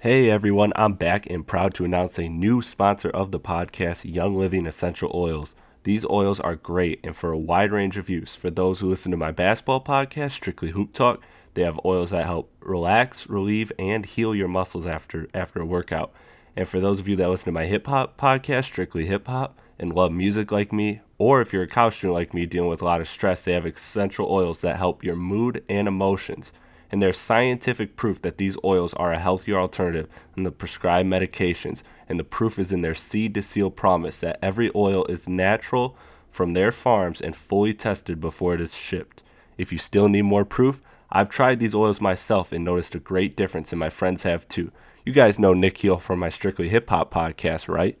Hey everyone, I'm back and proud to announce a new sponsor of the podcast, Young Living Essential Oils. These oils are great and for a wide range of use. For those who listen to my basketball podcast, Strictly Hoop Talk, they have oils that help relax, relieve, and heal your muscles after after a workout. And for those of you that listen to my hip hop podcast, Strictly Hip Hop, and love music like me, or if you're a couch student like me dealing with a lot of stress, they have essential oils that help your mood and emotions. And there's scientific proof that these oils are a healthier alternative than the prescribed medications. And the proof is in their seed to seal promise that every oil is natural from their farms and fully tested before it is shipped. If you still need more proof, I've tried these oils myself and noticed a great difference, and my friends have too. You guys know Nick from my Strictly Hip Hop podcast, right?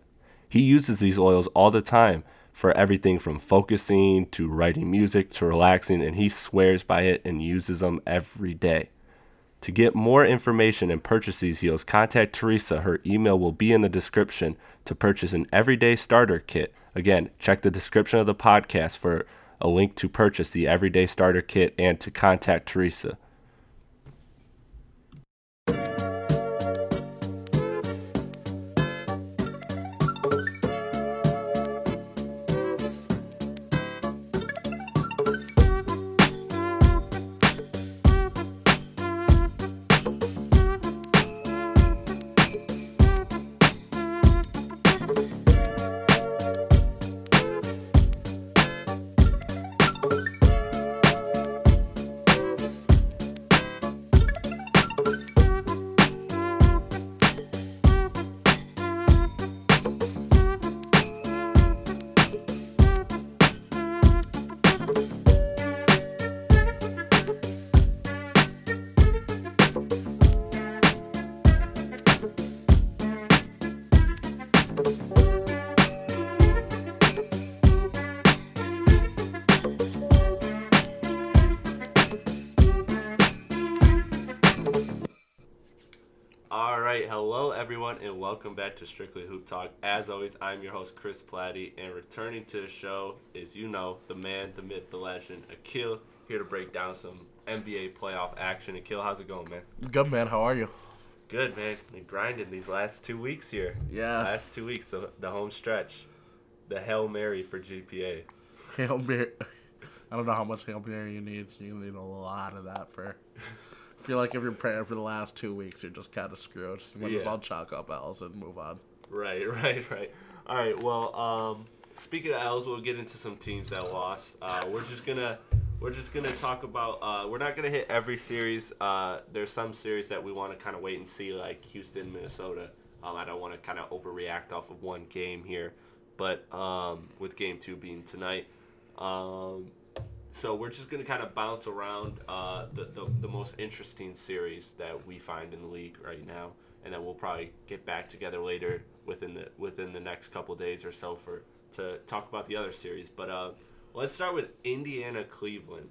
He uses these oils all the time for everything from focusing to writing music to relaxing, and he swears by it and uses them every day. To get more information and purchase these heals, contact Teresa. Her email will be in the description to purchase an everyday starter kit. Again, check the description of the podcast for a link to purchase the everyday starter kit and to contact Teresa. Right, hello everyone, and welcome back to Strictly Hoop Talk. As always, I'm your host Chris Platty, and returning to the show is, you know, the man, the myth, the legend, Akil, here to break down some NBA playoff action. Akil, how's it going, man? Good man, how are you? Good, man. Been grinding these last two weeks here. Yeah. Last two weeks, the, the home stretch, the hail mary for GPA. Hail Mary. I don't know how much Hail Mary you need. You need a lot of that for. I feel like if you're praying for the last two weeks, you're just kind of screwed. You might as Yeah. well chalk up L's and move on. Right, right, right. All right. Well, um, speaking of L's, we'll get into some teams that lost. Uh, we're just gonna we're just gonna talk about. Uh, we're not gonna hit every series. Uh, there's some series that we want to kind of wait and see, like Houston, Minnesota. Um, I don't want to kind of overreact off of one game here, but um, with game two being tonight. Um, so we're just gonna kind of bounce around uh, the, the the most interesting series that we find in the league right now, and then we'll probably get back together later within the within the next couple days or so for to talk about the other series. But uh, let's start with Indiana Cleveland.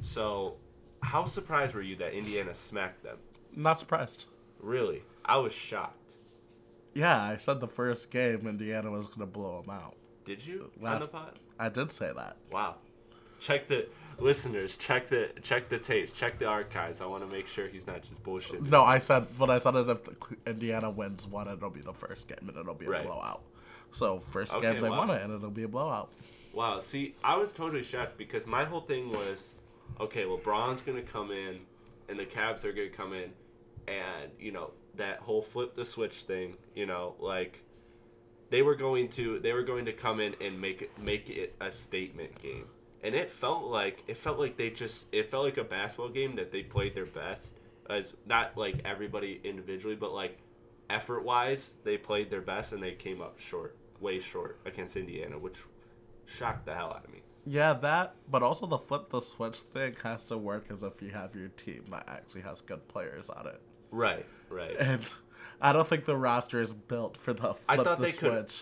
So, how surprised were you that Indiana smacked them? Not surprised. Really, I was shocked. Yeah, I said the first game Indiana was going to blow them out. Did you on Last- the pod? I did say that. Wow. Check the listeners. Check the check the tapes. Check the archives. I want to make sure he's not just bullshit. No, I said what I said is if the Indiana wins one, it'll be the first game and it'll be a Right. blowout. So first Okay, game they wow. won it and it'll be a blowout. Wow. See, I was totally shocked because my whole thing was, okay, well, LeBron's gonna come in, and the Cavs are gonna come in, and you know that whole flip the switch thing. You know, like they were going to they were going to come in and make it make it a statement game, and it felt like it felt like they just it felt like a basketball game that they played their best as not like everybody individually, but like effort wise, they played their best and they came up short, way short against Indiana, which shocked the hell out of me. Yeah, that, but also the flip the switch thing has to work as if you have your team that actually has good players on it. Right, right. And I don't think the roster is built for the flip I thought the they could-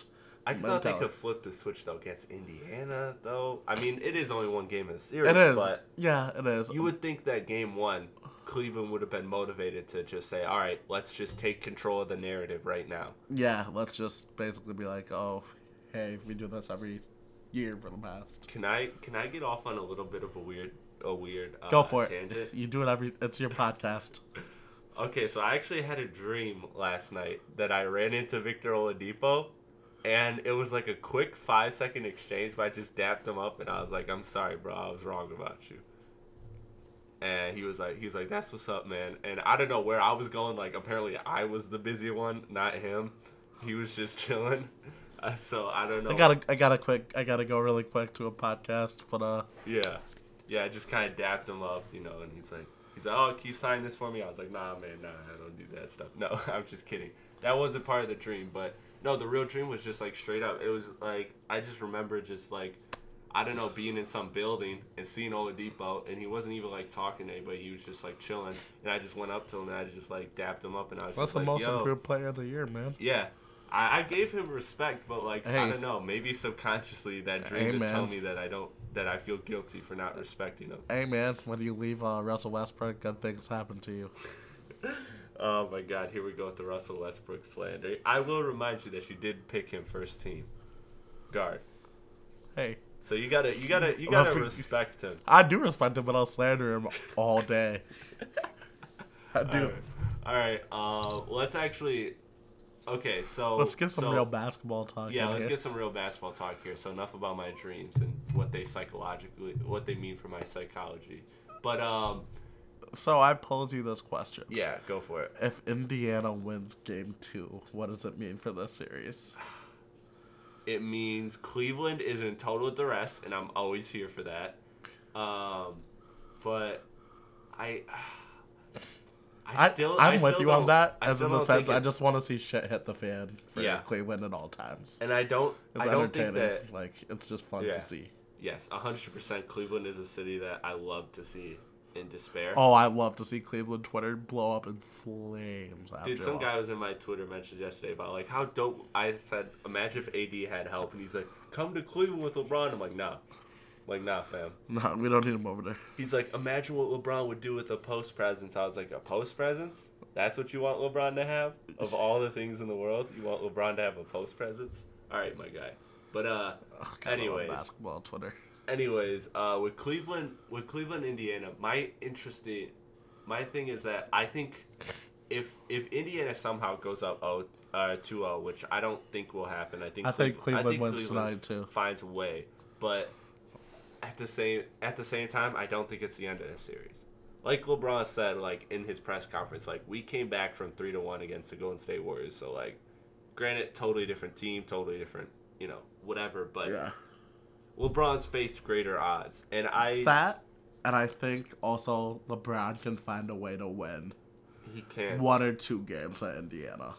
I thought they could flip the switch though against Indiana though. I mean, it is only one game in the series, It is. but yeah, it is. you would think that game one, Cleveland would have been motivated to just say, "All right, let's just take control of the narrative right now." Yeah, let's just basically be like, oh, hey, we do this every year for the past. Can I can I get off on a little bit of a weird a weird uh, Go for it. You do it every. It's your podcast. Okay, so I actually had a dream last night that I ran into Victor Oladipo, and it was like a quick five second exchange. But I just dapped him up, and I was like, "I'm sorry, bro. I was wrong about you." And he was like, "He's like, that's what's up, man." And I don't know where I was going. Like, apparently I was the busy one, not him. He was just chilling. Uh, so I don't know. I gotta, I gotta quick, I gotta go really quick to a podcast, but uh, Yeah, yeah. I just kind of dapped him up, you know, and he's like, he's like, oh, can you sign this for me? I was like, nah, man, nah, I don't do that stuff. No, I'm just kidding. That wasn't part of the dream, but no, the real dream was just like straight up. It was like I just remember just like. I don't know, being in some building and seeing Oladipo, and he wasn't even like talking to anybody. He was just like chilling, and I just went up to him and I just like dapped him up, and I was that's just the like, most "Yo, improved player of the year, man. yeah, I, I gave him respect, but like I don't know, maybe subconsciously that dream Hey, is man. telling me that I don't that I feel guilty for not respecting him. Hey, man, when you leave uh, Russell Westbrook, good things happen to you. Oh my God, here we go with the Russell Westbrook slander. I will remind you that you did pick him first team guard, Hey, so you gotta you gotta you gotta Well, respect him. I do respect him, but I'll slander him all day. I do. All right, uh, let's actually. Okay, so Let's get some so- real basketball talk. Yeah, let's here. get some real basketball talk here. So enough about my dreams and what they psychologically, what they mean for my psychology. But um, So I pose you this question: yeah, go for it. If Indiana wins Game Two, what does it mean for this series? It means Cleveland is in total duress, and I'm always here for that. Um, but I, I still, I'm I with still you on that, I as in the sense I just want to see shit hit the fan for Yeah. Cleveland at all times. and I don't, It's I don't think entertaining. that. like it's just fun Yeah. to see. Yes, hundred percent. Cleveland is a city that I love to see in despair. Oh, I love to see Cleveland Twitter blow up in flames. After Dude, some all. guy was in my Twitter mentions yesterday about like how dope. I said, imagine if AD had help, and he's like, "Come to Cleveland with LeBron." I'm like, "Nah, like nah, fam." Nah, we don't need him over there. He's like, "Imagine what LeBron would do with a post presence." I was like, "A post presence? That's what you want LeBron to have? Of all the things in the world, you want LeBron to have a post presence?" All right, my guy. But uh, love anyways, basketball Twitter. Anyways, uh, with Cleveland, with Cleveland, Indiana, my interesting, my thing is that I think if if Indiana somehow goes up oh uh 2-0, which I don't think will happen. I think I think Cleve- Cleveland wins tonight, too. Finds a way, but at the same at the same time, I don't think it's the end of the series. Like LeBron said, like in his press conference, like we came back from three to one against the Golden State Warriors. So like, granted, totally different team, totally different, you know, whatever. But Yeah. LeBron's faced greater odds, and I That, and I think also LeBron can find a way to win he can. one or two games at Indiana.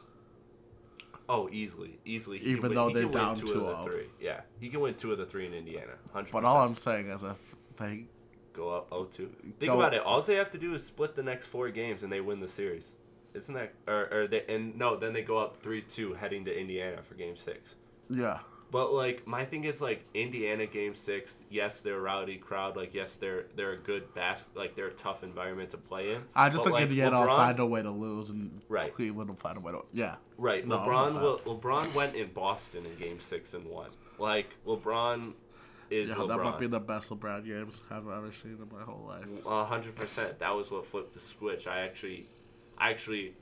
oh easily easily. He Even can though he they're can win down two of 2-0. the three. Yeah he can win two of the three in Indiana hundred But all I'm saying is if they go up 0-2 think Don't- about it. All they have to do is split the next four games and they win the series. Isn't that or, or they and no then they go up three two heading to Indiana for game six. Yeah. But like my thing is like Indiana game six. Yes, they're a rowdy crowd. Like yes, they're they're a good bas like they're a tough environment to play in. I just But, think like, Indiana will find a way to lose, and Right. Cleveland will find a way to. Yeah. Right, No, LeBron will. LeBron went in Boston in Game Six and won. Like LeBron is Yeah, LeBron. that might be the best LeBron games I've ever seen in my whole life. A hundred percent. That was what flipped the switch. I actually, I actually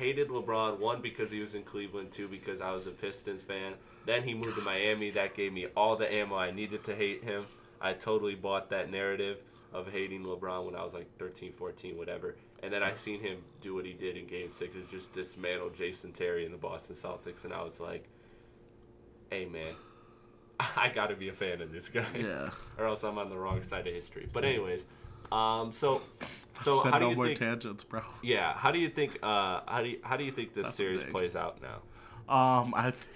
hated LeBron. One because he was in Cleveland. Two because I was a Pistons fan. Then he moved to Miami. That gave me all the ammo I needed to hate him. I totally bought that narrative of hating LeBron when I was like 13, 14, whatever. And then I seen him do what he did in Game Six. It just dismantle Jason Terry and the Boston Celtics, and I was like, "Hey man, I got to be a fan of this guy." Yeah. or else I'm on the wrong side of history. But anyways, um, so so Said how do no you more think? tangents, bro. yeah, how do you think? Uh, how do you, how do you think this That's series big. plays out now? Um, I think.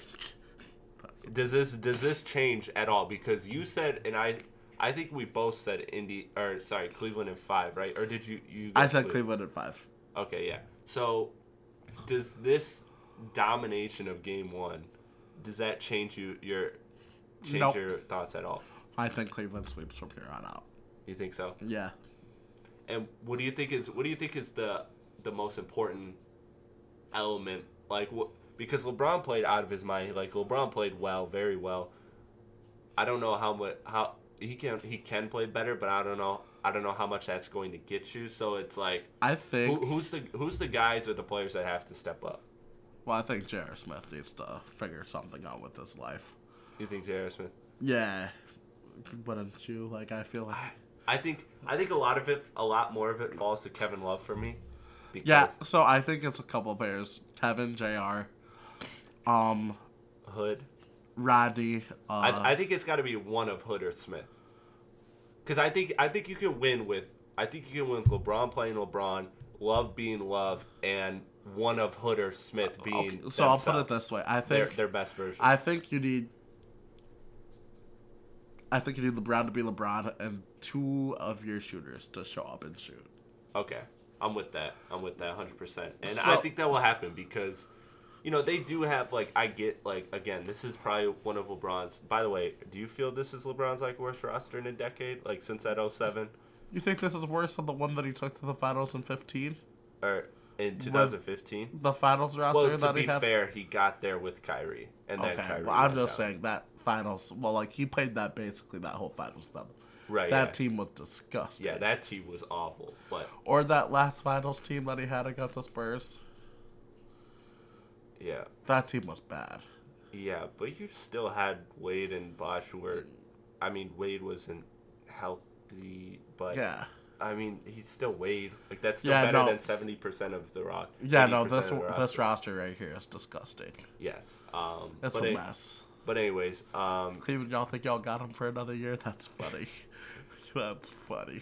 Does this does this change at all? Because you said, and I, I think we both said Indy or sorry Cleveland in five, right? Or did you you? I said Cle- Cleveland in five. Okay, yeah. So, does this domination of game one does that change you your change Nope. your thoughts at all? I think Cleveland sweeps from here on out. You think so? Yeah. And what do you think is what do you think is the the most important element? Like what because LeBron played out of his mind. Like LeBron played well, very well. I don't know how much how he can he can play better, but I don't know I don't know how much that's going to get you. So it's like I think. who, who's the who's the guys or the players that have to step up? Well, I think J.R. Smith needs to figure something out with his life. You think J.R. Smith? Yeah. Wouldn't you? Like, I feel like. I think I think a lot of it, a lot more of it falls to Kevin Love for me. Because Yeah, so I think it's a couple pairs. Kevin, J.R., um, Hood. Rodney. Uh, I, I think it's got to be one of Hood or Smith. Because I think I think you can win with I think you can win with LeBron playing LeBron, Love being Love, and one of Hood or Smith being. okay, so I'll put it this way. I Their, think their best version. I think you need. I think you need LeBron to be LeBron and two of your shooters to show up and shoot. Okay, I'm with that. I'm with that 100. percent And So- I think that will happen because, you know, they do have like I get like again, this is probably one of LeBron's. By the way, do you feel this is LeBron's like worst roster in a decade, like since that 07 You think this is worse than the one that he took to the finals in 15? or in 2015? The finals roster Well, to that be he fair, he got there with Kyrie, and then Okay, Kyrie. well, I'm just saying that finals. Well, like he played that basically that whole finals them. Right. That yeah. team was disgusting. Yeah, that team was awful, but Or that last finals team that he had against the Spurs. yeah, That team was bad. yeah, but you still had Wade and Bosh, who were, I mean, Wade wasn't healthy, but Yeah. I mean, he's still Wade. Like that's still Yeah, better no. than seventy percent of the roster. Yeah, no, this this roster right here is disgusting. Yes. Um. It's a any- mess. But anyways, um, Cleveland, y'all think y'all got him for another year? That's funny. That's funny.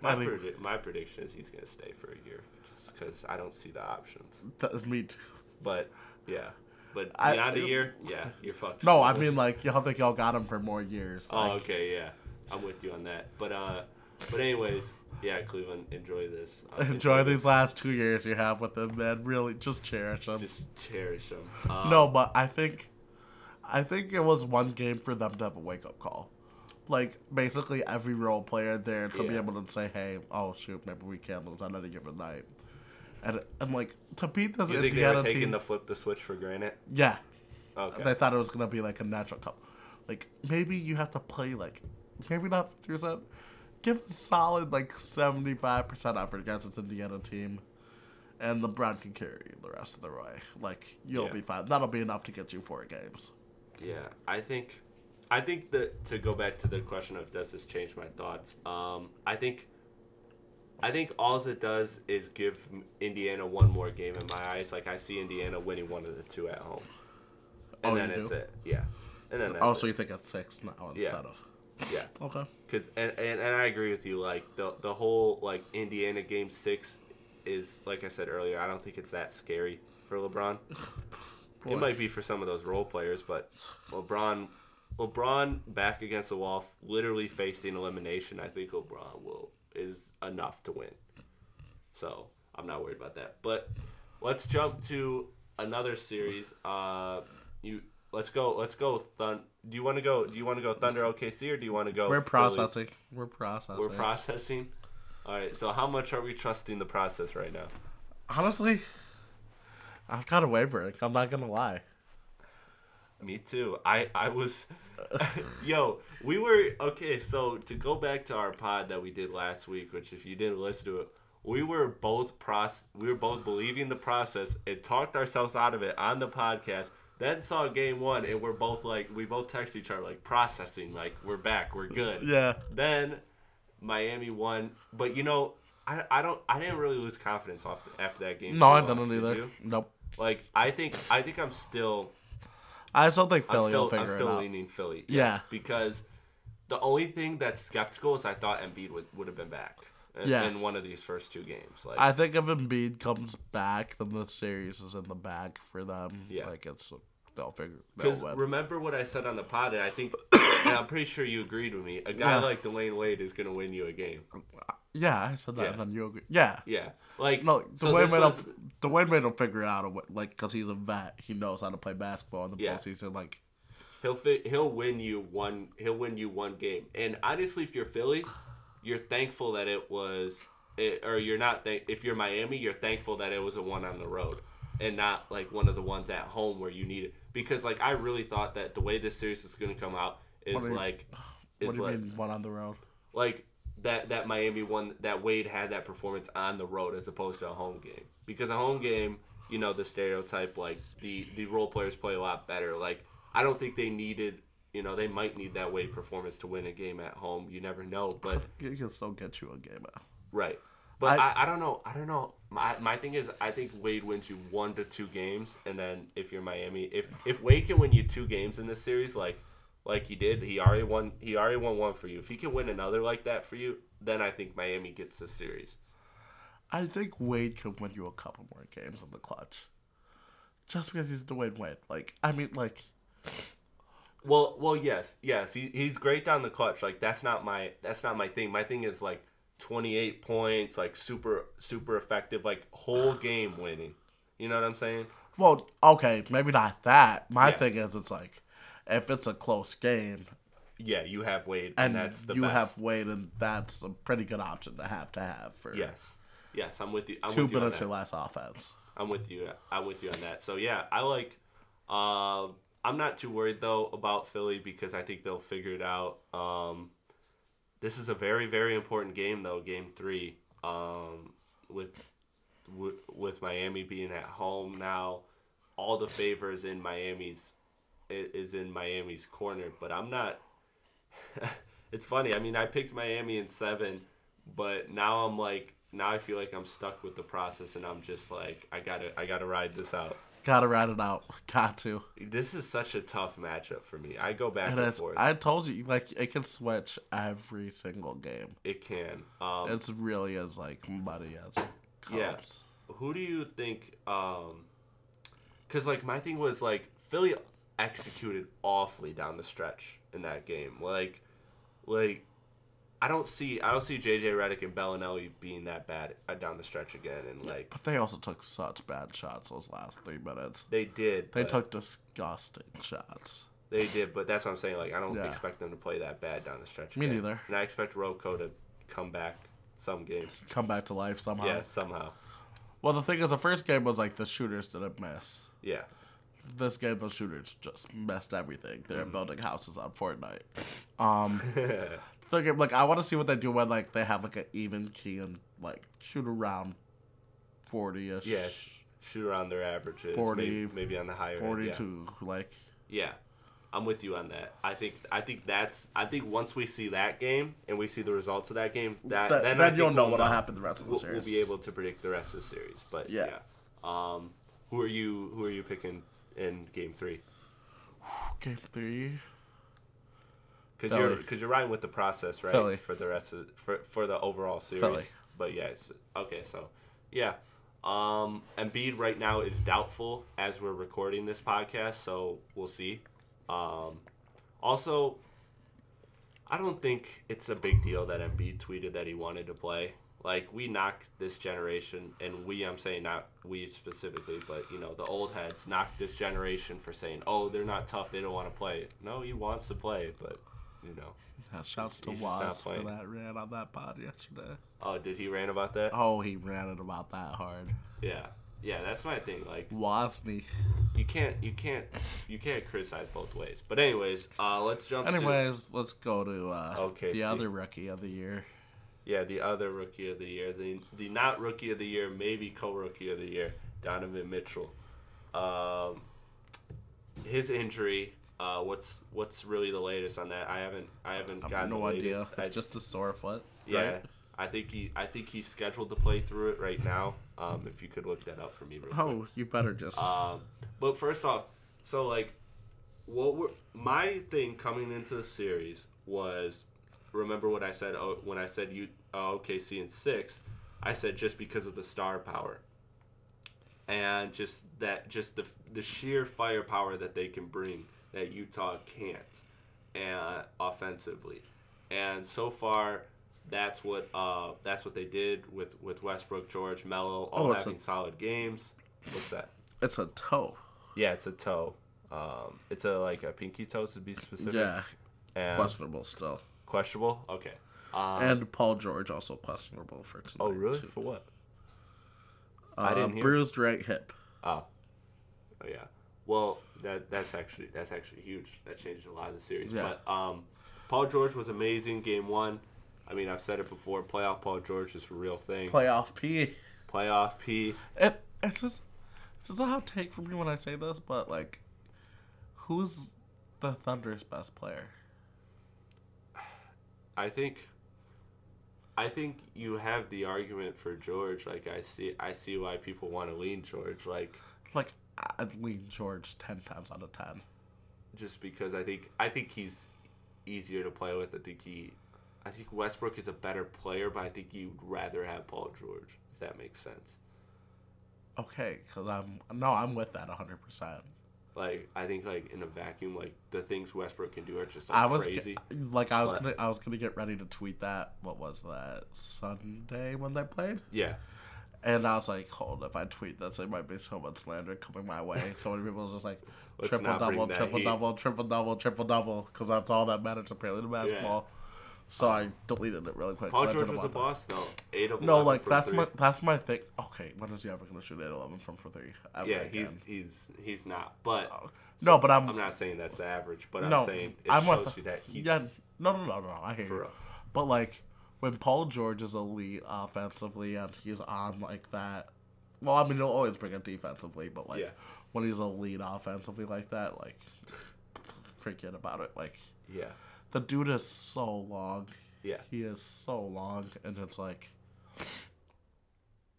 my I predi- my prediction is he's gonna stay for a year, just because I don't see the options. th- me too. But yeah, but I- beyond a year, yeah, you're fucked. No, I mean like y'all think y'all got him for more years. Oh, okay, yeah, I'm with you on that. But uh, but anyways, yeah, Cleveland, enjoy this. Uh, Enjoy these this. last two years you have with them, man. Really, just cherish them. Just cherish them. Um, no, but I think, I think it was one game for them to have a wake up call. Like basically every role player there to be able to say, "Hey, oh shoot, maybe we can't lose on any given night," and and like to beat this You think they were taking team, the flip the switch for granted? yeah, Okay. they thought it was gonna be like a natural cup. Like maybe you have to play like maybe not fifty percent. Give a solid like seventy five percent effort against this Indiana team. And LeBron can carry the rest of the way. Like you'll Yeah. be fine. That'll be enough to get you four games. Yeah, I think, I think that to go back to the question of does this change my thoughts? Um, I think, I think all it does is give Indiana one more game in my eyes. Like I see Indiana winning one of the two at home, and Oh, then it's do? it. Yeah, and then Oh, so it. you think it's six now instead of yeah. okay? Cause and, and, and I agree with you. Like the the whole like Indiana game six is like I said earlier. I don't think it's that scary for LeBron. It might be for some of those role players, but LeBron, LeBron back against the wall, literally facing elimination. I think LeBron will is enough to win. So I'm not worried about that. But let's jump to another series. Uh, you let's go. Let's go. Thun. Do you want to go? Do you want to go Thunder OKC or do you want to go? We're Philly? processing. We're processing. We're processing. All right. So how much are we trusting the process right now? Honestly, I've got a wavering. I'm not gonna lie. Me too. I I was, yo, we were okay. So to go back to our pod that we did last week, which if you didn't listen to it, we were both pros. We were both believing the process and talked ourselves out of it on the podcast. Then saw game one, and we're both like, we both text each other like processing, like we're back, we're good. Yeah. Then Miami won, but you know, I I don't I didn't really lose confidence off after that game. No, I didn't did either. Nope. Like I think I think I'm still I still think I'm Philly still, will figure I'm still it out. leaning Philly. Yeah. Yes, because the only thing that's skeptical is I thought Embiid would, would have been back in, Yeah. in one of these first two games. Like, I think if Embiid comes back, then the series is in the bag for them. Yeah. Like it's they'll figure. Because remember what I said on the pod, and I think, and I'm pretty sure you agreed with me. A guy Yeah. like Dwyane Wade is going to win you a game. Um, yeah, I said that, Yeah. and then you agree. Yeah. Yeah, like No, so Dwyane this Wade, was, will, Dwyane Wade will figure it out a way, like, because he's a vet. He knows how to play basketball in the Yeah. postseason. Like, he'll fit, he'll win you one he'll win you one game. And honestly, if you're Philly, you're thankful that it was, it, or you're not. Th- if you're Miami, you're thankful that it was a one on the road and not like one of the ones at home where you need it. Because like I really thought that the way this series is going to come out is What you- like, what it's do you like mean one on the road? like that that Miami one that Wade had that performance on the road as opposed to a home game. Because a home game, you know, the stereotype like the the role players play a lot better. Like I don't think they needed you know, they might need that Wade performance to win a game at home. You never know, but He can still get you a game out. right. But I- I, I, don't know. I don't know. My, my thing is, I think Wade wins you one to two games, and then if you're Miami, if if Wade can win you two games in this series, like like he did, he already won. He already won one for you. If he can win another like that for you, then I think Miami gets the series. I think Wade can win you a couple more games in the clutch. Just because he's Dwyane Wade. Like, I mean, like, Well, well, yes, yes, he, he's great down the clutch. Like that's not my that's not my thing. My thing is like 28 points, like super super effective, like whole game winning. You know what I'm saying? well, okay, maybe not that. My Yeah. thing is, it's like, if it's a close game Yeah, you have Wade, and and, that's the you best. have Wade, and that's a pretty good option to have to have for Yes, yes, I'm with you. I'm two with you on minutes or less offense. I'm with you. I'm with you on that. So yeah, I like. Uh, I'm not too worried though about Philly because I think they'll figure it out. Um, this is a very very important game though, Game Three. Um, with with, with Miami being at home now, all the favors in Miami's is in Miami's corner. But I'm not. it's funny. I mean, I picked Miami in seven, but now I'm like, now I feel like I'm stuck with the process, and I'm just like, I gotta, I gotta ride this out. Gotta rat it out. Got to. This is such a tough matchup for me. I go back And and, forth. I told you, like, it can switch every single game. it can. Um, It's really as, like, muddy as it comes. Yeah. who do you think? Um, because like my thing was like Philly executed awfully down the stretch in that game. Like, like I don't see I don't see JJ Redick and Belinelli being that bad uh, down the stretch again. And like But they also took such bad shots those last three minutes. they did, They took disgusting shots. They did, but that's what I'm saying. Like, I don't Yeah. expect them to play that bad down the stretch. Me again. neither. And I expect RoCo to come back some games. Come back to life somehow. Yeah, somehow. Well, the thing is, the first game was like the shooters didn't miss. Yeah. This game, the shooters just messed everything. They're Mm. building houses on Fortnite. Um, game, like I want to see what they do when like they have like an even key and like shoot around forty ish. Yeah. sh- Shoot around their averages. 40, maybe, maybe on the higher end. Yeah. Like Yeah. I'm with you on that. I think I think that's I think once we see that game and we see the results of that game, that, That- then, then you'll know we'll what'll happen the rest of the we'll, series. We'll be able to predict the rest of the series. But yeah. Yeah. Um, who are you who are you picking in game three? game three. Because you're because you're riding with the process, right? Philly. For the rest of for for the overall series. Philly. But yeah, it's, okay. So yeah, um, Embiid right now is doubtful as we're recording this podcast, so we'll see. Um, also, I don't think it's a big deal that Embiid tweeted that he wanted to play. Like we knock this generation, and we I'm saying not we specifically, but you know the old heads knock this generation for saying, "Oh, they're not tough, they don't want to play." No, he wants to play, but you know. Yeah, shouts to Waz for that rant on that pod yesterday. Oh, did he rant about that? Oh, he ranted about that hard. Yeah, yeah, that's my thing. Like Wozni. you can't, you can't, you can't criticize both ways. But anyways, uh, let's jump. to, Anyways, let's go to uh, Okay, the other rookie of the year. yeah, the other rookie of the year, the the not rookie of the year, maybe co-rookie of the year, Donovan Mitchell. Um, his injury. Uh, what's what's really the latest on that? I haven't I haven't I have gotten no the idea. It's I, just a sore foot. yeah, right? I think he I think he's scheduled to play through it right now. Um, if you could look that up for me, real quick. Oh, you better just. Um, but first off, so like, what were my thing coming into the series was, remember what I said oh, when I said you uh, OKC in six, I said just because of the star power, and just that just the the sheer firepower that they can bring that Utah can't, and offensively, and so far. That's what uh, that's what they did with, with Westbrook, George, Melo, all Oh, having a- solid games. What's that? It's a toe. Yeah, it's a toe. Um, it's a like a pinky toe to be specific. Yeah, and questionable still. questionable. Okay. Um, And Paul George also questionable for tonight. oh really? Too. For what? Uh, I didn't hear. bruised right hip. Oh. Oh yeah. Well, that that's actually that's actually huge. That changed a lot of the series. Yeah. But um, Paul George was amazing game one. I mean, I've said it before. Playoff Paul George is a real thing. Playoff P. Playoff P. It, it's just it's just a hot take for me when I say this, but like, who's the Thunder's best player? I think. I think you have the argument for George. Like I see, I see why people want to lean George. Like Like, I'd lean George ten times out of ten. just because I think I think he's easier to play with. I think he, I think Westbrook is a better player, but I think you'd rather have Paul George if that makes sense. Okay, because I'm no, I'm with that hundred percent. Like I think like in a vacuum, like the things Westbrook can do are just like I was crazy. like I was But- gonna I was gonna get ready to tweet that. What was that Sunday when they played? yeah, And I was like, hold, if I tweet this, there might be so much slander coming my way. So many people are just like, triple not bring double, triple double, triple double, triple double, because that's all that matters apparently to basketball. So I deleted it really quick. Paul George was a that. boss though. Eight of No, 11 like that's three. my that's my thing. Okay, when is he ever gonna shoot eight eleven from for three? Ever Yeah, he's again? he's he's not. But oh, no, but I'm, I'm not saying that's the average. But no, I'm saying it I'm shows you that he's yeah. No, no, no, no. I hear For you. real. But like when Paul George is elite offensively and he's on like that. Well, I mean, he'll always bring it defensively, but like Yeah. when he's elite offensively like that, like forget about it. Like yeah the dude is so long. yeah. He is so long, and it's like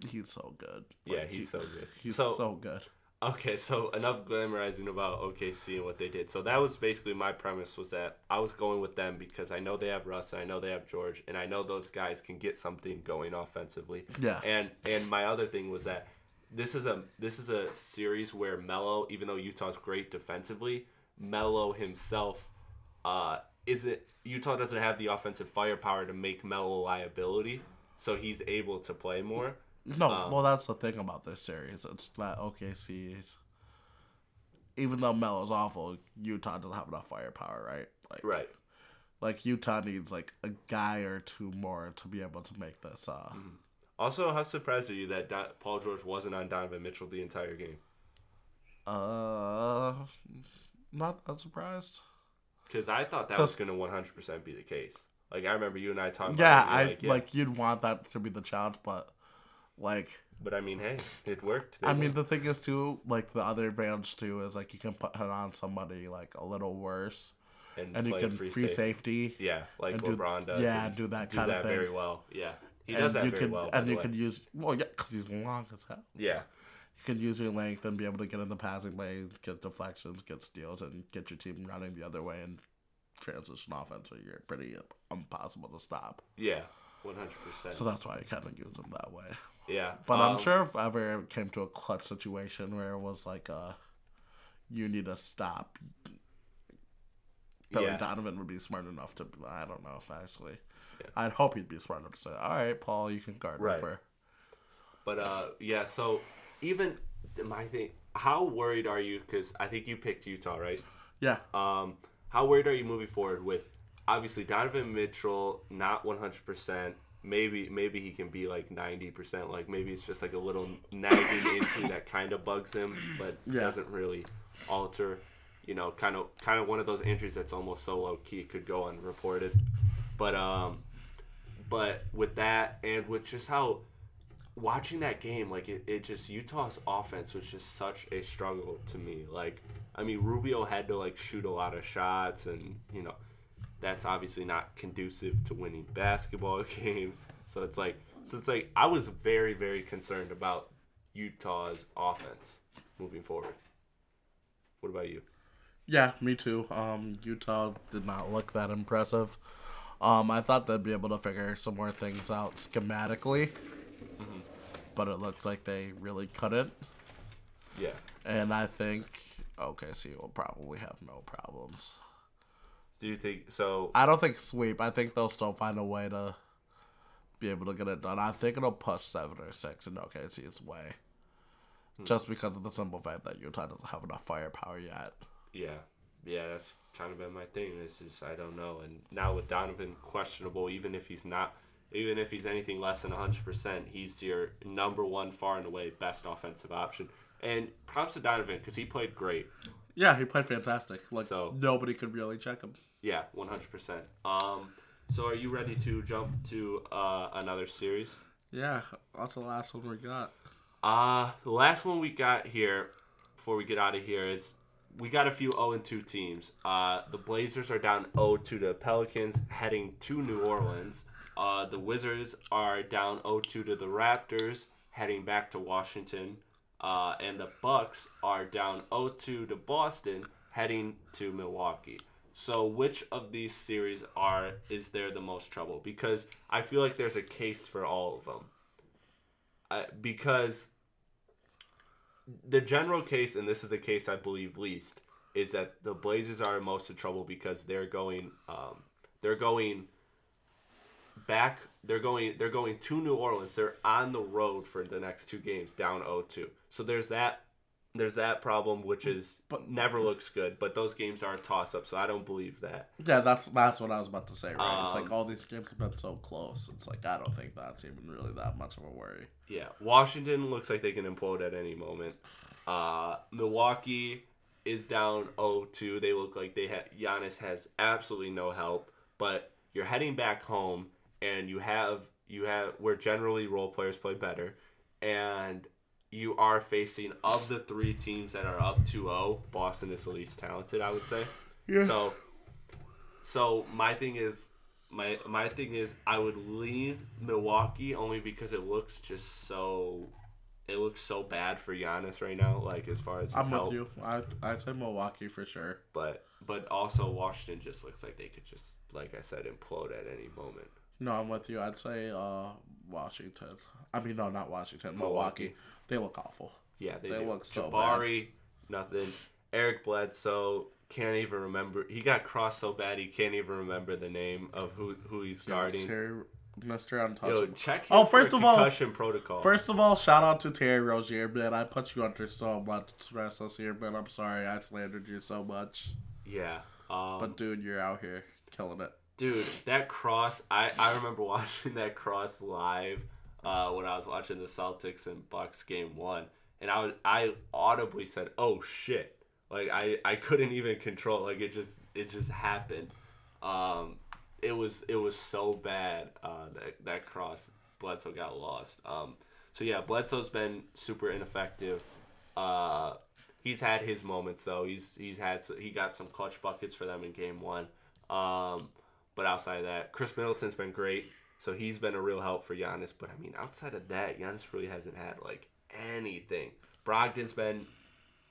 he's so good. Yeah, he's he- so good. He's So- so good. Okay, so enough glamorizing about OKC and what they did. So that was basically my premise was that I was going with them because I know they have Russ and I know they have George and I know those guys can get something going offensively. Yeah. And and my other thing was that this is a this is a series where Melo, even though Utah's great defensively, Melo himself uh, isn't Utah doesn't have the offensive firepower to make Melo a liability, so he's able to play more. No, Um, well, that's the thing about this series. It's that OKC's, even though Melo's awful, Utah doesn't have enough firepower, right? Like, Right. like Utah needs like a guy or two more to be able to make this. Uh, Mm-hmm. Also, how surprised are you that Don- Paul George wasn't on Donovan Mitchell the entire game? uh, not that surprised. Because I thought that was going to 100% be the case. Like, I remember you and I talking Yeah, about I it. you like, yeah. you'd want that to be the challenge, but like. But I mean, hey, it worked. I mean, the thing is too, like the other advantage too is like you can put it on somebody like a little worse, and you can free, safety. Yeah, like and do- LeBron does. yeah, and do that do kinda thing. very well. Yeah, he and does that you very can, well. and you way. can use well, yeah, because he's long as hell. Yeah, You can use your length and be able to get in the passing lane, get deflections, get steals, and get your team running the other way and transition offense where you're pretty impossible to stop. yeah, 100%. So that's why I kind of use him that way. yeah. But I'm um, sure if ever it came to a clutch situation where it was like, uh, you need to stop, Billy Yeah. Donovan would be smart enough to. I don't know, actually. Yeah. I'd hope he'd be smart enough to say, all right, Paul, you can guard Right. me for. But uh, yeah. So even my thing, how worried are you? Because I think you picked Utah, right? Yeah. Um, how worried are you moving forward with obviously Donovan Mitchell not 100%. Maybe maybe he can be like 90%. Like maybe it's just like a little nagging injury that kind of bugs him, but Yeah. doesn't really alter. You know, kind of kind of one of those injuries that's almost so low key it could go unreported. But um, but with that and with just how watching that game, like it, it just Utah's offense was just such a struggle to me. Like, I mean, Rubio had to like shoot a lot of shots, and you know, that's obviously not conducive to winning basketball games. So it's like, so it's like I was very, very concerned about Utah's offense moving forward. What about you? Yeah, me too. Um, Utah did not look that impressive. Um, I thought they'd be able to figure some more things out schematically, but it looks like they really couldn't. Yeah. And I think OKC will probably have no problems. Do you think so? I don't think sweep. I think they'll still find a way to be able to get it done. I think it'll push seven or six in OKC's way. Hmm. Just because of the simple fact that Utah doesn't have enough firepower yet. Yeah, yeah, that's kind of been my thing. This is I don't know, and now with Donovan questionable, even if he's not, even if he's anything less than hundred percent, he's your number one, far and away best offensive option. And props to Donovan because he played great. Yeah, he played fantastic. Like So- nobody could really check him. Yeah, one hundred percent. Um, so are you ready to jump to uh, another series? Yeah, that's the last one we got. Uh, the last one we got here before we get out of here is we got a few 0 2 teams. Uh, the Blazers are down 0 to the Pelicans, heading to New Orleans. Uh, the Wizards are down 0 2 to the Raptors, heading back to Washington. Uh, and the Bucks are down 0 2 to Boston, heading to Milwaukee. So, which of these series are is there the most trouble? Because I feel like there's a case for all of them. Because the general case, and this is the case I believe least, is that the Blazers are most in trouble because they're going, um, they're going back. They're going. They're going to New Orleans. They're on the road for the next two games, down 0-2. So there's that. There's that problem, which is But- never looks good. But those games are a toss up, so I don't believe that. Yeah, that's that's what I was about to say. Right? it's Um, like all these games have been so close. It's like I don't think that's even really that much of a worry. Yeah, Washington looks like they can implode at any moment. Uh, Milwaukee is down 0-2. They look like they have Giannis has absolutely no help. But you're heading back home, and you have you have where generally role players play better, and you are facing of the three teams that are up 2-0, Boston is the least talented, I would say. Yeah. So, so my thing is, my my thing is, I would lean Milwaukee only because it looks just so, it looks so bad for Giannis right now. Like as far as I'm help, with you. I I'd say Milwaukee for sure. but but also Washington just looks like they could just, like I said, implode at any moment. No, I'm with you. I'd say uh, Washington. I mean, no, not Washington. Milwaukee. Milwaukee. They look awful. Yeah, they, They look so Jabari, nothing. Eric Bledsoe can't even remember. He got crossed so bad he can't even remember the name of who who he's guarding. Terry, Mr. Yo, check Oh, first of all- concussion protocol. First of all, shout out to Terry Rozier, man. I put you under so much stress this year, man. I'm sorry I slandered you so much. yeah, um, But dude, you're out here killing it. Dude, that cross. I I remember watching that cross live uh, when I was watching the Celtics and Bucks game one, and I was I audibly said, "Oh shit!" Like I I couldn't even control. Like it just it just happened. Um, it was it was so bad uh, that that cross Bledsoe got lost. Um, so yeah, Bledsoe's been super ineffective. Uh, he's had his moments though. He's he's had he got some clutch buckets for them in game one. Um, but outside of that, Khris Middleton's been great. So he's been a real help for Giannis. But I mean, outside of that, Giannis really hasn't had like anything. Brogdon's been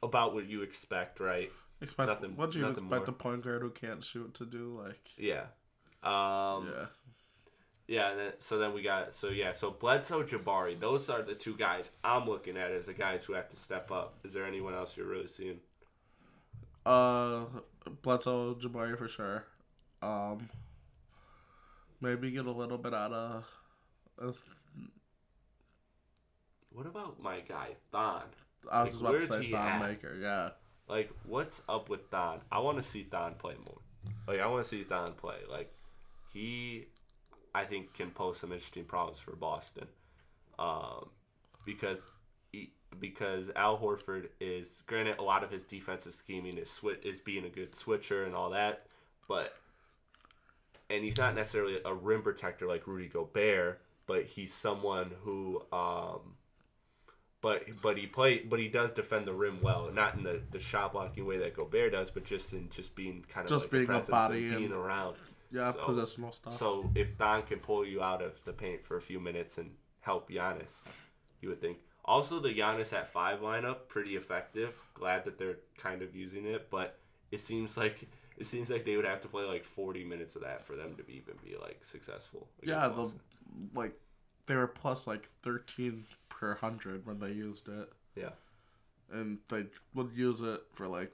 about what you expect, right? Expect Nothing- what do you expect more. a point guard who can't shoot to do? Like, Yeah. Um, yeah, Yeah, then, so then we got so yeah, so Bledsoe, Jabari, those are the two guys I'm looking at as the guys who have to step up. Is there anyone else you're really seeing? uh, Bledsoe, Jabari for sure. Um, maybe get a little bit out of. us- What about my guy Thon? I was Like, about to say Thon at? Maker. Yeah, Like, what's up with Thon? I want to see Thon play more. Like, I want to see Thon play. Like, he, I think, can pose some interesting problems for Boston, um, because he, because Al Horford is granted a lot of his defensive scheming is swi- is being a good switcher and all that, but and he's not necessarily a rim protector like Rudy Gobert, but he's someone who um, but but he play but he does defend the rim well, not in the, the shot blocking way that Gobert does, but just in just being kind of Just like being a presence body and being and- around. yeah, So- positional stuff. So if Thon can pull you out of the paint for a few minutes and help Giannis, you would think. Also, the Giannis at five lineup pretty effective. Glad that they're kind of using it, but it seems like it seems like they would have to play like forty minutes of that for them to be, even be like successful. yeah, the like they were plus like thirteen per hundred when they used it. yeah. and they would use it for like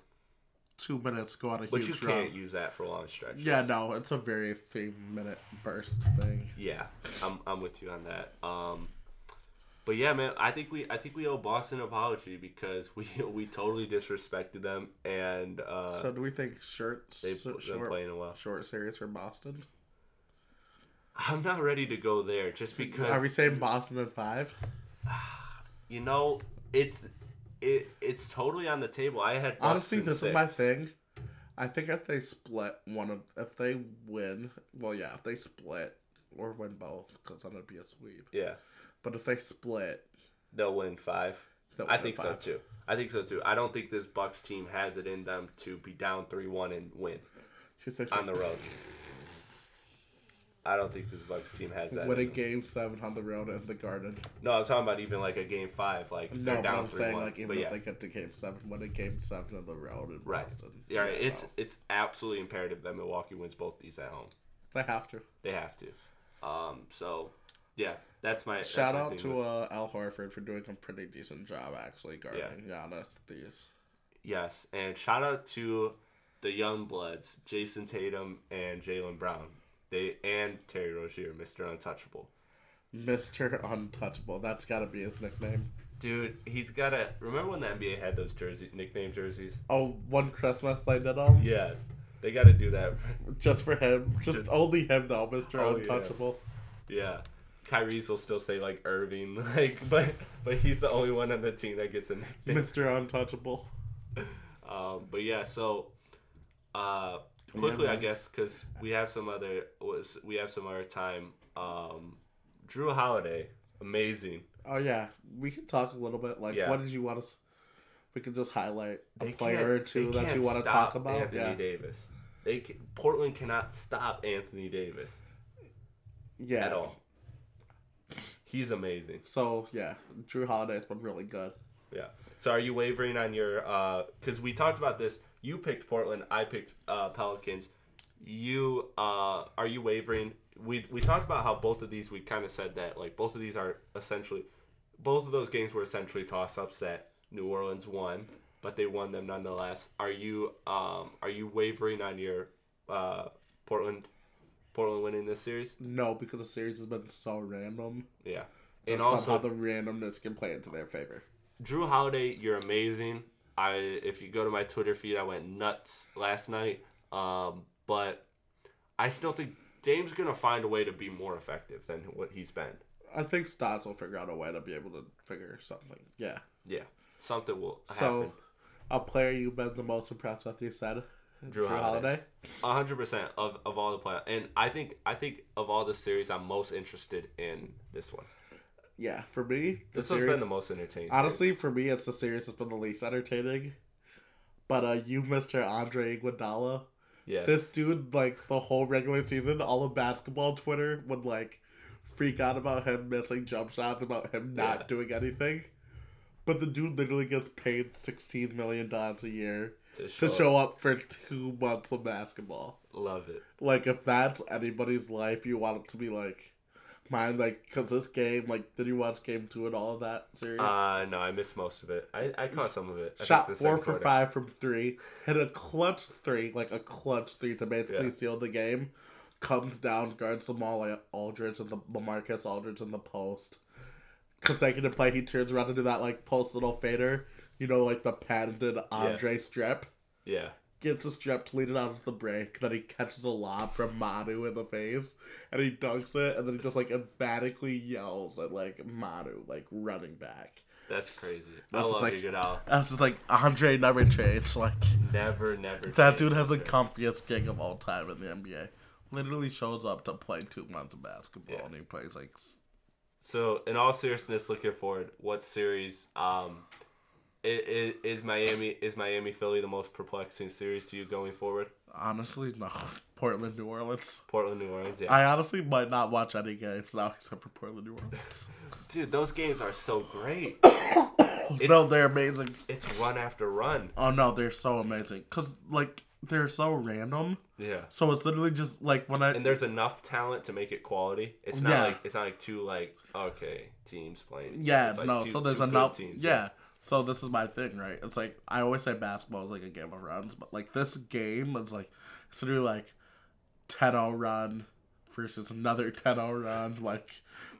two minutes, go on a But you huge run. can't use that for long stretches. Yeah, no, it's a very few minute burst thing. Yeah, I'm I'm with you on that. Um, but yeah, man, I think we I think we owe Boston an apology because we we totally disrespected them and uh, so do we think shirts they've short, been playing well. short series for Boston? I'm not ready to go there just because Are we saying Boston in five? you know it's it it's totally on the table. I had Honestly, this six. is my thing. I think if they split one of, if they win, well, yeah, if they split or win both, because then it'd be a sweep. Yeah, But if they split, they'll win five. they'll I win think so too. I think so too. I don't think this Bucks team has it in them to be down three one and win on the road. I don't think this Bucks team has that. Win a game seven on the road in the Garden. No, I'm talking about even like a game five. Like No, they're but I'm three saying one. like even but if yeah, they get to game seven, win a game seven on the road in right. Boston. Yeah, right. it's no. it's absolutely imperative that Milwaukee wins both these at home. they have to. They have to. Um. So, yeah, that's my that's Shout my out to uh, Al Horford for doing a pretty decent job actually guarding yeah. Giannis these. yes, and shout out to the young bloods, Jayson Tatum and Jaylen Brown. They and Terry Rozier, Mister Untouchable. Mr. Untouchable. That's got to be his nickname. Dude, he's got a. Remember when the NBA had those jersey nickname jerseys? Oh, one Christmas they did him? Yes, they got to do that. Just for him. Just Just- only him though, Mr. Untouchable. Yeah. Kyrie's will still say like Irving, like, but but he's the only one on the team that gets a nickname. Mr. Untouchable. Um, but yeah, so uh, quickly, I guess, because we have some other was we have some other time. Um, Jrue Holiday, amazing. Oh yeah, we can talk a little bit. Like, Yeah. what did you want us? We can just highlight a They player or two that you want to talk about. Anthony yeah, Davis. They ca- Portland cannot stop Anthony Davis yeah. at all. He's amazing. So yeah, Jrue Holiday's been really good. Yeah. So are you wavering on your? Because we talked about this. You picked Portland. I picked uh, Pelicans. You uh, are you wavering? We we talked about how both of these. We kind of said that like both of these are essentially, both of those games were essentially toss ups that New Orleans won, but they won them nonetheless. Are you um are you wavering on your uh, Portland Portland winning this series? No, because the series has been so random. Yeah. And also the randomness can play into their favor. Jrue Holiday, you're amazing. I if you go to my Twitter feed, I went nuts last night. Um, but I still think Dame's gonna find a way to be more effective than what he's been. I think Stotts will figure out a way to be able to figure something. Yeah. Yeah, something will So, a player you've been the most impressed with, you said, Jrue Holiday. A hundred percent of of all the play, and I think I think of all the series, I'm most interested in this one. Yeah, for me, This series. been the most entertaining. honestly, for me, it's the series that's been the least entertaining. But uh, you, Mister Andre Iguodala, yeah, this dude, like the whole regular season, all of basketball Twitter would like freak out about him missing jump shots, about him not Yeah. doing anything. But the dude literally gets paid sixteen million dollars a year to to show up for two months of basketball. love it. Like, if that's anybody's life, you want it to be like mine. Like, cause this game, like, did you watch game two and all of that series? Uh, no, I missed most of it. I, I caught some of it. I think Shot four for five from three. Hit a clutch three, like a clutch three to basically Yeah. seal the game. Comes down, guards Jamal Aldridge and the LaMarcus Aldridge in the post. Consecutive play, he turns around to do that like post little fader. You know, like the patented Andre strip. Yeah. Gets a strip to lead it out of the break. Then he catches a lob from Manu in the face, and he dunks it. And then he just like emphatically yells at like Manu, like running back. That's crazy. That's I just love like- Iguodala. That's just like Andre never changed. Like Never, never. That dude has the comfiest gig of all time in the NBA. Literally shows up to play two months of basketball Yeah. and he plays like So, in all seriousness, looking forward, what series? Um, is, is Miami is Miami Philly the most perplexing series to you going forward? honestly no Portland New Orleans. Portland, New Orleans. Yeah, I honestly might not watch any games now except for Portland New Orleans. dude, those games are so great. no, they're amazing. It's run after run. Oh no, they're so amazing cuz like they're so random. Yeah. So it's literally just like when I And there's enough talent to make it quality. It's not Yeah. like it's not like two like okay teams playing. yeah, It's like no, two- so there's enough teams, yeah. So this is my thing, right? It's like I always say basketball is like a game of runs, but like this game is like it's literally like 10-0 run versus another 10-0 run, like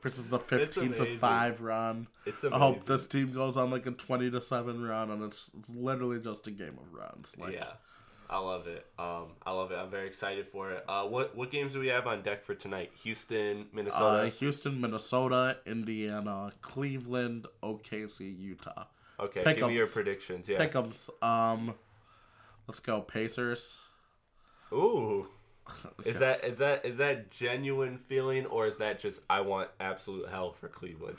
versus the fifteen to five run. It's amazing. I hope this team goes on like a twenty to seven run, and it's it's literally just a game of runs. Like, yeah, I love it. Um, I love it. I'm very excited for it. Uh, what what games do we have on deck for tonight? Houston, Uh, Minnesota. Houston, Minnesota, Indiana, Cleveland, OKC, Utah. Okay, pick give me your predictions. Yeah. Pick'ems. Um, let's go Pacers. Ooh. Is that is that is that genuine feeling or is that just I want absolute hell for Cleveland?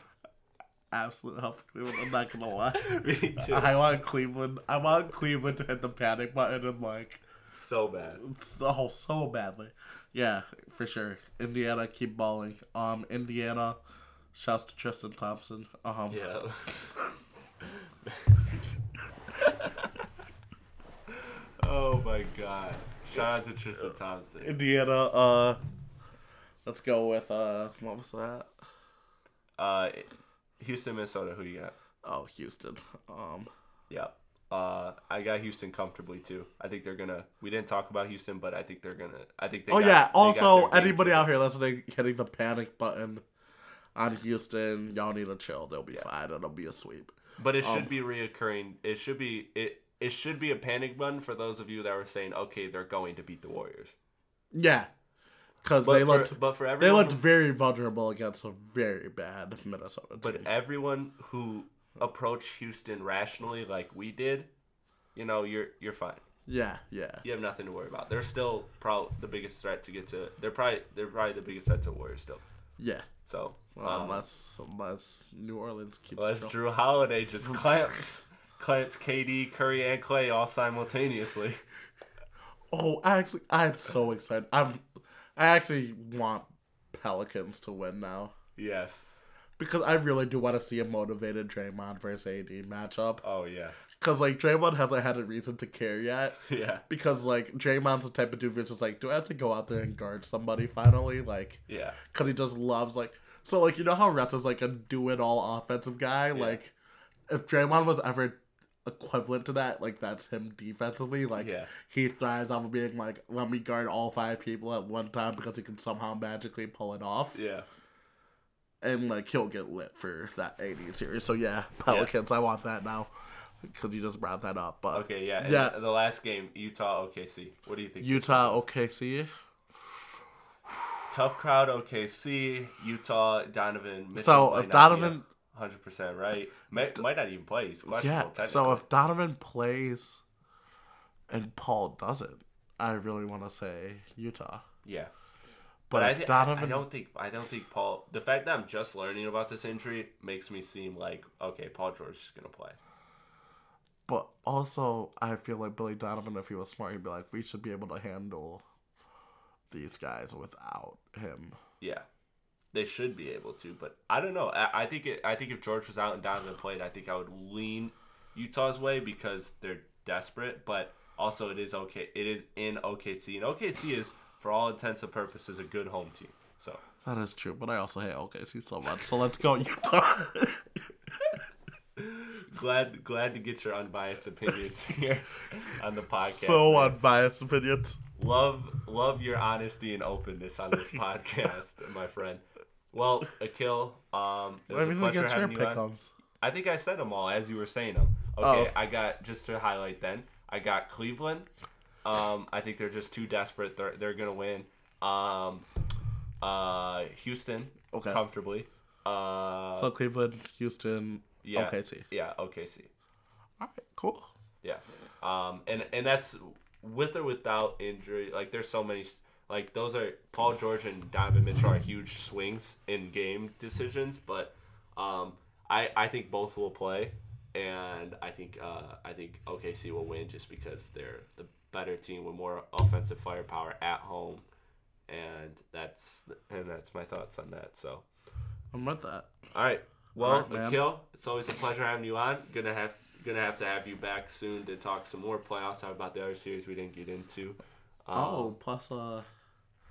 Absolute hell for Cleveland. I'm not gonna lie. Me too. I want Cleveland. I want Cleveland to hit the panic button and like so bad. so so badly. Yeah, for sure. Indiana keep balling. Um, Indiana. Shouts to Tristan Thompson. Um, Yeah. oh my god. Shout out to Tristan Thompson. Indiana. Uh, let's go with uh, what was that? Uh Houston, Minnesota, who do you got? Oh, Houston. Um, Yeah. Uh, I got Houston comfortably too. I think they're gonna. We didn't talk about Houston, but I think they're gonna. I think they. oh got- yeah. Also, anybody out here listening, hitting the panic button on Houston, y'all need to chill. They'll be fine. It'll be a sweep. But it Um, should be reoccurring. It should be it. It should be a panic button for those of you that were saying, okay, they're going to beat the Warriors. Yeah, because they for, looked but for everyone, they looked very vulnerable against a very bad Minnesota team. but everyone who approached Houston rationally, like we did, you know, you're you're fine. yeah, yeah, You have nothing to worry about. They're still probably the biggest threat to get to. They're probably they're probably the biggest threat to Warriors still. Yeah. So Well, um, unless unless New Orleans keeps unless going. Jrue Holiday just clamps clamps KD, Curry, and Clay all simultaneously. Oh, actually, I'm so excited. I'm, I actually want Pelicans to win now yes. Because I really do want to see a motivated Draymond versus AD matchup. Oh yes. Because like Draymond hasn't had a reason to care yet. Yeah. Because like Draymond's the type of dude who's just like, do I have to go out there and guard somebody finally? Like, Yeah. because he just loves like, so like you know how Russ is like a do it all offensive guy. Like, if Draymond was ever equivalent to that, like that's him defensively. Like, Yeah. he thrives off of being like, let me guard all five people at one time because he can somehow magically pull it off, Yeah. And like he'll get lit for that AD series. So yeah, Pelicans, I want that now because you just brought that up. But Okay. Yeah. Yeah. The, the last game, Utah OKC. What do you think? Utah, OKC. Tough crowd OKC. Utah Donovan. Mitchell So if Donovan- a Hundred percent right. Might, might not even play. Yeah. So if Donovan plays and Paul doesn't, I really want to say Utah. yeah, But, I, I- Donovan, I don't think I don't think Paul. The fact that I'm just learning about this injury makes me seem like okay, Paul George is gonna play. but also I feel like Billy Donovan, if he was smart, he'd be like, we should be able to handle these guys without him. Yeah, they should be able to, but I don't know. I, I think it, I think if George was out and Donovan played, I think I would lean Utah's way because they're desperate. But also, it is okay. It is in OKC, and OKC is, for all intents and purposes, a good home team. So That is true, but I also hate OKC so much. So let's go Utah. glad glad to get your unbiased opinions here on the podcast. so man. unbiased opinions. love love your honesty and openness on this podcast, my friend. Well, Akil, um, it was a pleasure get your having you on. I think I said them all as you were saying them. Okay, Oh. I got just to highlight then. I got Cleveland. Um, I think they're just too desperate. They're they're gonna win. Um, uh, Houston Okay. comfortably. Uh, So Cleveland, Houston, yeah, OKC. Yeah, OKC. All right, cool. Yeah. Um, and and that's with or without injury. Like there's so many. Like those are Paul George and Donovan Mitchell are huge swings in game decisions, but um, I I think both will play, and I think uh, I think OKC will win just because they're the better team with more offensive firepower at home, and that's and that's my thoughts on that. So. I'm with that. All right. Well, All right, man. It's always a pleasure having you on. Gonna have gonna have to have you back soon to talk some more playoffs. How about the other series we didn't get into? Um, oh, plus uh,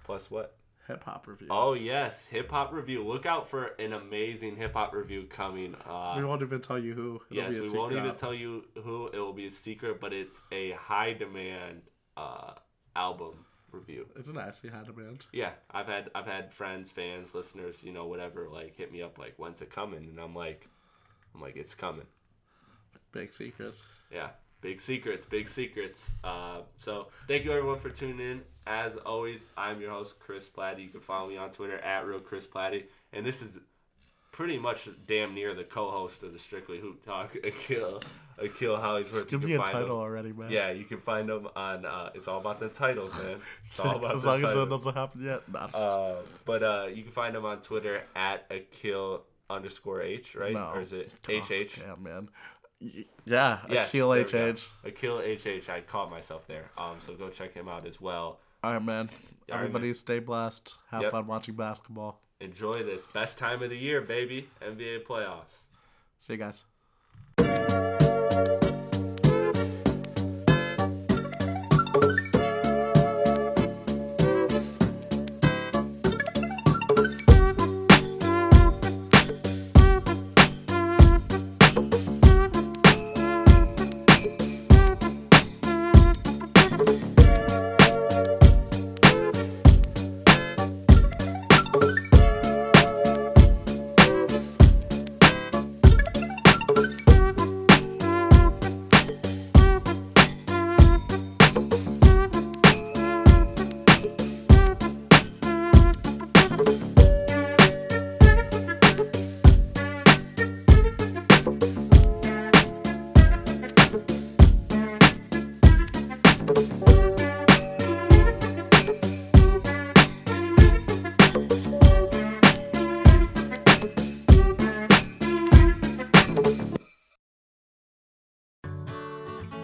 plus what? Hip hop review. Oh yes, hip hop review. Look out for an amazing hip hop review coming. Uh, we won't even tell you who. It'll yes, be a we won't even tell you who. It will be a secret, but it's a high demand uh, album review. It's an actually high demand. Yeah, I've had I've had friends, fans, listeners, you know, whatever, like hit me up like, when's it coming? And I'm like, I'm like, it's coming. Big secrets. Yeah, big secrets, big secrets. Uh, so thank you everyone for tuning in. As always, I'm your host Chris Platty. You can follow me on Twitter at real Chris Platty, and this is pretty much damn near the co-host of the Strictly Hoop Talk, Akil Akil Hollingsworth. Give You me a title him- already, man. Yeah, you can find them on. Uh, it's all about the titles, man. It's all about as the long as that doesn't happen yet. Nah, Uh, but uh, you can find him on Twitter at Akil underscore H, right? no. Or is it Oh, HH? Yeah, man. Yeah, Yes, Akil there we go. HH. Akil HH. I caught myself there. Um, so go check him out as well. All right, man. Everybody man. stay blessed. Have Yep. fun watching basketball. Enjoy this best time of the year, baby. NBA playoffs. See you guys.